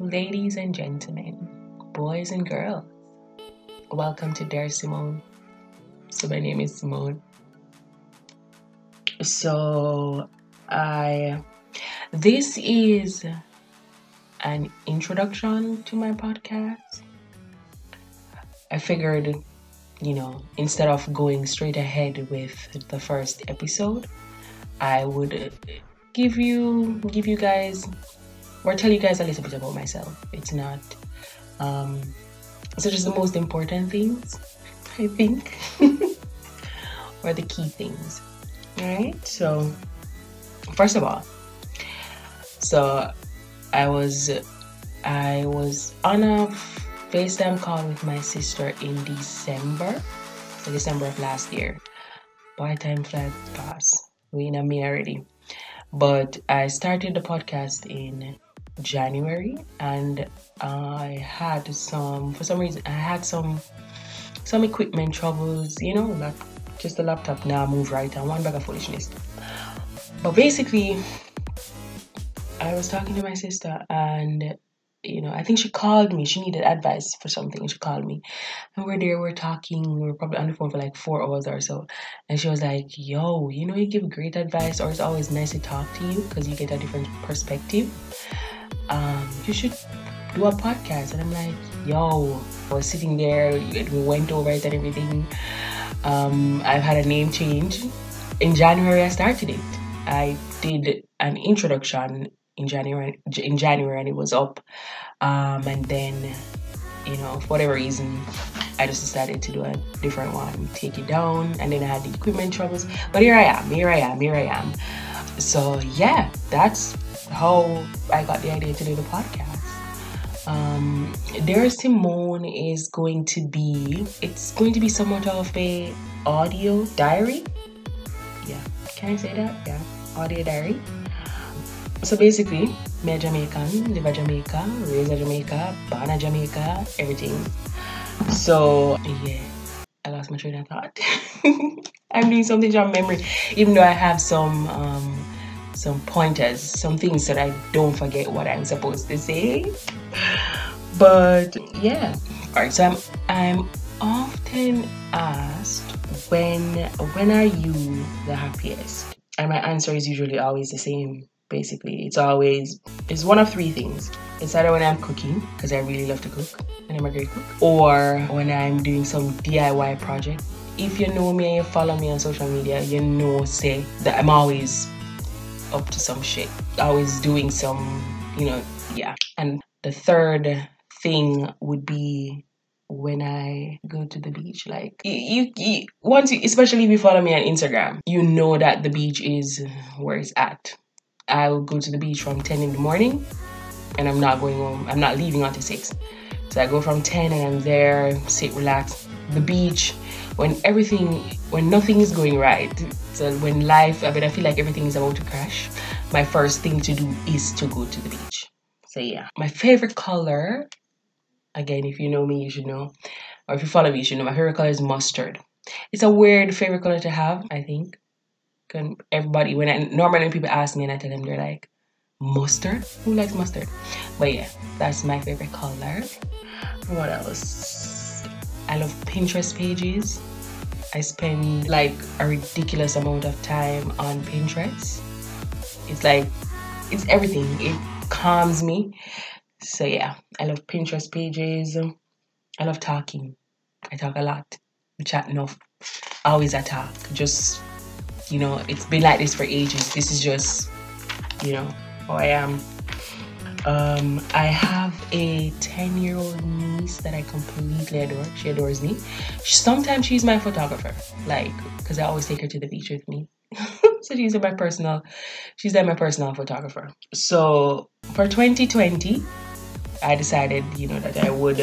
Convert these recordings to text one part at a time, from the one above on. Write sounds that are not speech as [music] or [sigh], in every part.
ladies and gentlemen, boys and girls, welcome to Dear Simone. So my name is Simone. So I this is an introduction to my podcast. I figured, you know, instead of going straight ahead with the first episode, I would give you give you guys or tell you guys a little bit about myself. It's not um so just the most important things, I think. [laughs] or the key things. Alright, so first of all, so I was I was on a FaceTime call with my sister in December. So December of last year. By time flies past. We in a me already. But I started the podcast in January and I had some for some reason I had some some equipment troubles, you know, like just the laptop now move right and one bag of foolishness. But basically I was talking to my sister and you know, I think she called me. She needed advice for something. She called me. And we're there, we're talking. We are probably on the phone for like four hours or so. And she was like, Yo, you know, you give great advice, or it's always nice to talk to you because you get a different perspective. Um, you should do a podcast. And I'm like, Yo, I was sitting there, we went over it and everything. Um, I've had a name change. In January, I started it. I did an introduction in January in January and it was up um, and then you know for whatever reason I just decided to do a different one take it down and then I had the equipment troubles but here I am here I am here I am so yeah that's how I got the idea to do the podcast. Um, Dear Simone is going to be it's going to be somewhat of a audio diary. Yeah. Can I say that? Yeah. Audio diary. So basically, me Jamaican, live Jamaica, raised a Jamaica, born a Jamaica, everything. So yeah, I lost my train of thought. [laughs] I'm doing something from memory, even though I have some um, some pointers, some things that I don't forget what I'm supposed to say. But yeah, all right. So I'm I'm often asked when when are you the happiest, and my answer is usually always the same basically. It's always it's one of three things. It's either when I'm cooking, because I really love to cook and I'm a great cook, or when I'm doing some DIY project. If you know me and you follow me on social media, you know say that I'm always up to some shit. Always doing some, you know, yeah. And the third thing would be when I go to the beach. Like you, you once you, especially if you follow me on Instagram, you know that the beach is where it's at. I'll go to the beach from 10 in the morning and I'm not going home. I'm not leaving until 6. So I go from 10 and I'm there, sit, relax. The beach, when everything, when nothing is going right, so when life, I mean, I feel like everything is about to crash, my first thing to do is to go to the beach. So yeah, my favorite color, again, if you know me, you should know, or if you follow me, you should know, my favorite color is mustard. It's a weird favorite color to have, I think. Can everybody when I normally when people ask me and I tell them they're like mustard. Who likes mustard? But yeah, that's my favorite color. What else? I love Pinterest pages. I spend like a ridiculous amount of time on Pinterest. It's like it's everything. It calms me. So yeah, I love Pinterest pages. I love talking. I talk a lot. We chat enough. Always I talk. Just you know, it's been like this for ages. This is just, you know, who I am. Um, I have a 10 year old niece that I completely adore. She adores me. Sometimes she's my photographer, like, because I always take her to the beach with me. [laughs] so she's my personal, she's like my personal photographer. So for 2020, I decided, you know, that I would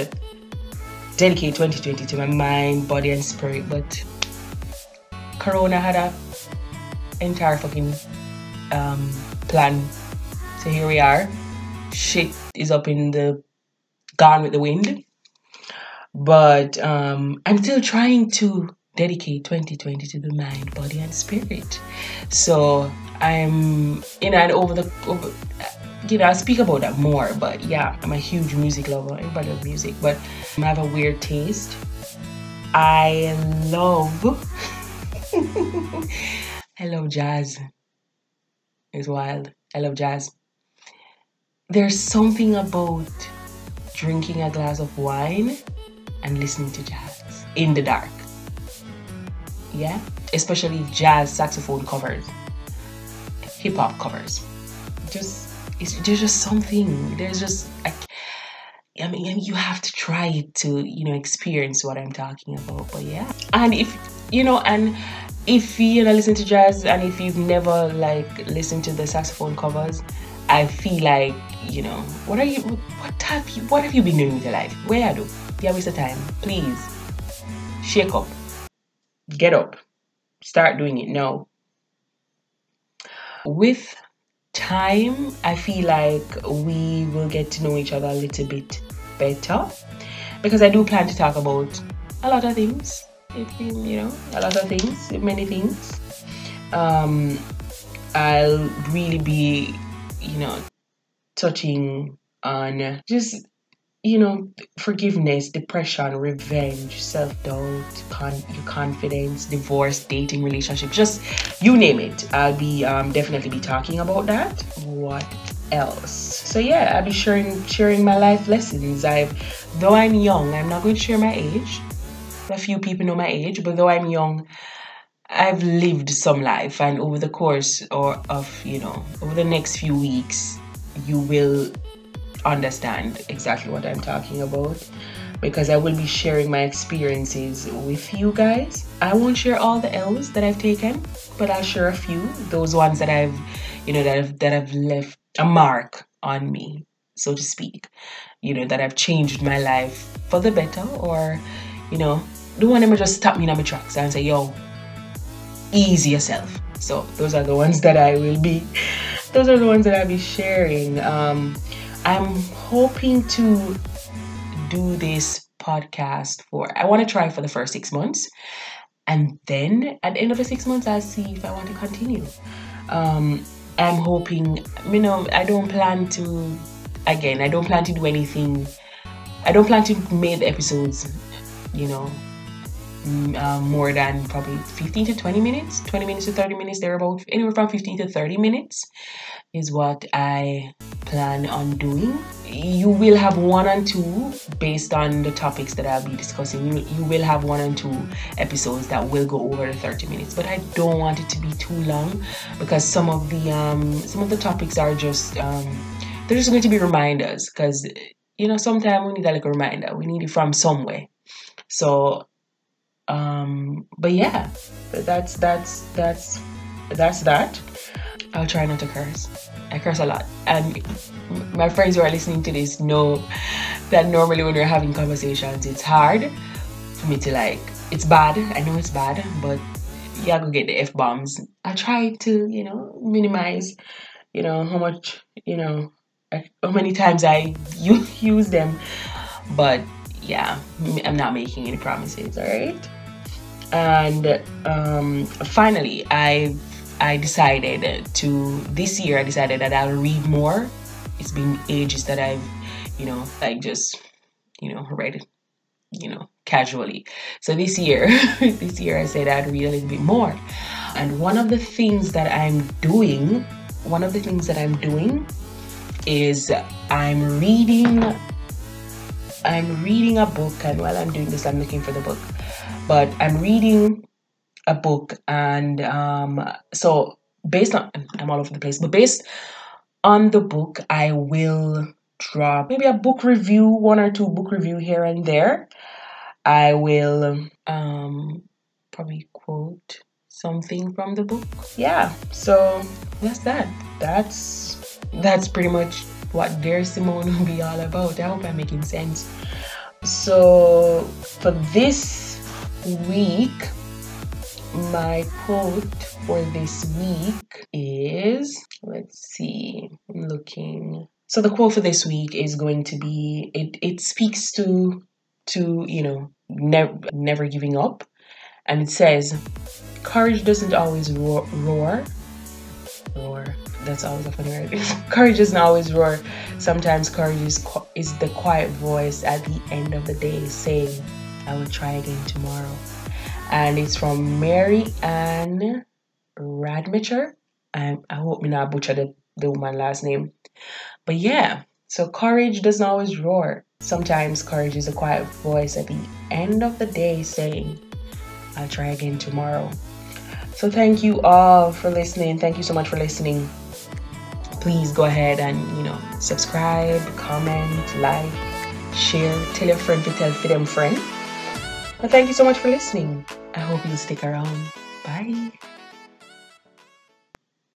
dedicate 2020 to my mind, body, and spirit. But Corona had a entire fucking um, plan. So here we are. Shit is up in the gone with the wind. But um, I'm still trying to dedicate 2020 to the mind, body, and spirit. So I'm, you know, and over the over, you know, I'll speak about that more. But yeah, I'm a huge music lover. Everybody loves music, but I have a weird taste. I love, [laughs] I love jazz. It's wild. I love jazz. There's something about drinking a glass of wine and listening to jazz in the dark. Yeah, especially jazz saxophone covers, hip hop covers. Just it's, there's just something. There's just like I mean, you have to try it to you know experience what I'm talking about. But yeah, and if you know, and if you know listen to jazz, and if you've never like listened to the saxophone covers, I feel like you know what are you what have you what have you been doing with your life? Where are you? Yeah, waste of time. Please shake up, get up, start doing it now. With time, I feel like we will get to know each other a little bit better because I do plan to talk about a lot of things. You know, a lot of things, many things. Um, I'll really be, you know, touching on just you know, forgiveness, depression, revenge, self doubt, con- your confidence, divorce, dating, relationship, just you name it. I'll be um, definitely be talking about that. What else? So yeah, I'll be sharing sharing my life lessons. I've though I'm young, I'm not going to share my age. A few people know my age, but though I'm young, I've lived some life, and over the course or of you know over the next few weeks, you will understand exactly what I'm talking about because I will be sharing my experiences with you guys. I won't share all the L's that I've taken, but I'll share a few, those ones that I've, you know, that have that have left a mark on me, so to speak. You know, that I've changed my life for the better or, you know, the one that just stop me in my tracks and say, yo, ease yourself. So those are the ones that I will be those are the ones that I'll be sharing. Um I'm hoping to do this podcast for, I want to try for the first six months. And then at the end of the six months, I'll see if I want to continue. Um, I'm hoping, you know, I don't plan to, again, I don't plan to do anything. I don't plan to make the episodes, you know, uh, more than probably 15 to 20 minutes, 20 minutes to 30 minutes, they're about anywhere from 15 to 30 minutes is what I plan on doing. You will have one and two based on the topics that I'll be discussing. You, you will have one and two episodes that will go over the 30 minutes, but I don't want it to be too long because some of the um some of the topics are just um they're just going to be reminders because you know sometimes we need a like a reminder. We need it from somewhere. So um but yeah, that's that's that's that's that. I'll try not to curse. I curse a lot. And my friends who are listening to this know that normally when we're having conversations, it's hard for me to like, it's bad. I know it's bad, but yeah, go get the F bombs. I try to, you know, minimize, you know, how much, you know, how many times I [laughs] use them. But yeah, I'm not making any promises, all right? And um, finally, I've I decided to this year I decided that I'll read more. It's been ages that I've, you know, like just, you know, read you know, casually. So this year, [laughs] this year I said I'd read a little bit more. And one of the things that I'm doing, one of the things that I'm doing is I'm reading I'm reading a book and while I'm doing this I'm looking for the book. But I'm reading a book and um, so based on i'm all over the place but based on the book i will drop maybe a book review one or two book review here and there. I will um, probably quote something from the book. Yeah so that's that. That's that's pretty much what dear simone will be all about. I hope i'm making sense. So for this week my quote for this week is let's see, I'm looking. So the quote for this week is going to be it it speaks to to, you know, never never giving up. And it says, courage doesn't always roar, roar. That's always a funny word. [laughs] courage doesn't always roar. Sometimes courage is, is the quiet voice at the end of the day saying, I will try again tomorrow. And it's from Mary Anne Radmacher. I, hope me not butcher the, the woman last name. But yeah, so courage doesn't always roar. Sometimes courage is a quiet voice at the end of the day saying, I'll try again tomorrow. So thank you all for listening. Thank you so much for listening. Please go ahead and, you know, subscribe, comment, like, share, tell your friend to tell for them friend. But thank you so much for listening. I hope you stick around. Bye.